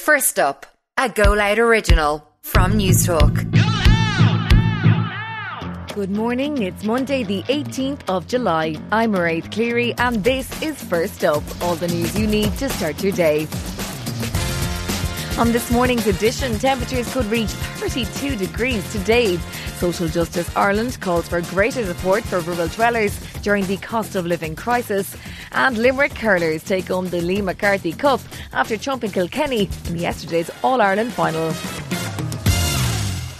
First up, a Go Loud original from News Newstalk. Good morning. It's Monday, the 18th of July. I'm Mairead Cleary, and this is First Up, all the news you need to start your day. On this morning's edition, temperatures could reach 32 degrees today. Social Justice Ireland calls for greater support for rural dwellers during the cost of living crisis. And Limerick hurlers take home the Liam MacCarthy Cup after chumping Kilkenny in yesterday's All Ireland final.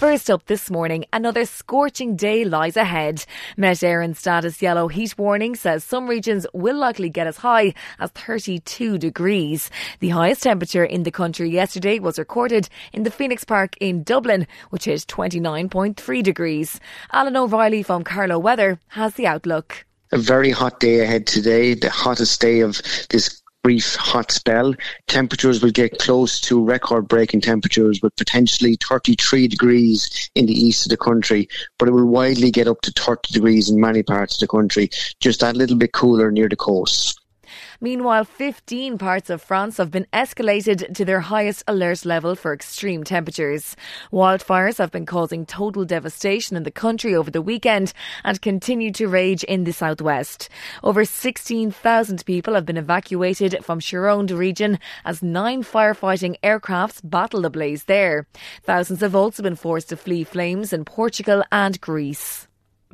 First up this morning, another scorching day lies ahead. Met Éireann status yellow heat warning says some regions will likely get as high as 32 degrees. The highest temperature in the country yesterday was recorded in the Phoenix Park in Dublin, which hit 29.3 degrees. Alan O'Reilly from Carlow Weather has the outlook a very hot day ahead today, the hottest day of this brief hot spell. Temperatures will get close to record breaking temperatures with potentially 33 degrees in the east of the country, but it will widely get up to 30 degrees in many parts of the country, just that little bit cooler near the coast. Meanwhile, 15 parts of France have been escalated to their highest alert level for extreme temperatures. Wildfires have been causing total devastation in the country over the weekend and continue to rage in the southwest. Over 16,000 people have been evacuated from Gironde region as nine firefighting aircrafts battle the blaze there. Thousands have also been forced to flee flames in Portugal and Greece.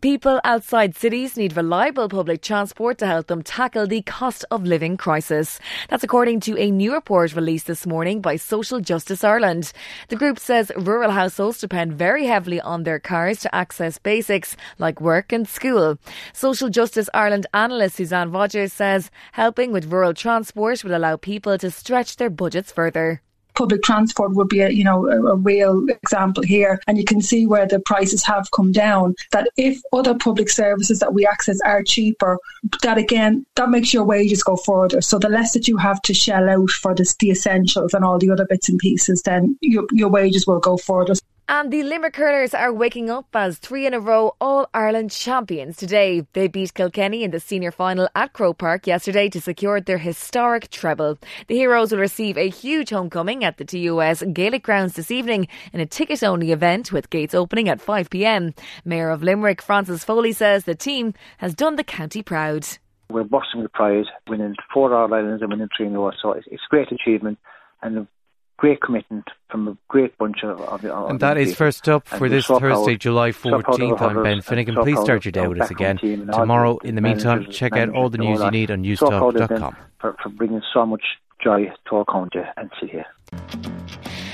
People outside cities need reliable public transport to help them tackle the cost of living crisis. That's according to a new report released this morning by Social Justice Ireland. The group says rural households depend very heavily on their cars to access basics like work and school. Social Justice Ireland analyst Suzanne Rogers says helping with rural transport will allow people to stretch their budgets further public transport would be a you know a, a, real example here. And you can see where the prices have come down that if other public services that we access are cheaper that again that makes your wages go further. So the less that you have to shell out for this, the essentials and all the other bits and pieces then your, your wages will go further and the Limerick Hurlers are waking up as three in a row All Ireland champions today. They beat Kilkenny in the senior final at Croke Park yesterday to secure their historic treble. The Heroes will receive a huge homecoming at the TUS Gaelic grounds this evening in a ticket only event with gates opening at 5pm. Mayor of Limerick Francis Foley says the team has done the county proud. We're bursting with pride, winning four All Irelands and winning three in a row, so it's, it's a great achievement and great commitment from a great bunch of. of, of and that is first up for this Thursday, proud, July 14th. I'm Ben Finnegan. Please start your day with us again tomorrow. In the meantime, check out all the news you need on newstalk.com. For, for bringing so much joy to our county and city.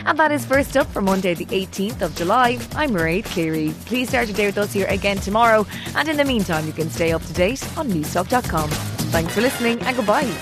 And that is first up for Monday, the 18th of July. I'm Mairead Cleary. Please start your day with us here again tomorrow. And in the meantime, you can stay up to date on newstalk.com. Thanks for listening and goodbye.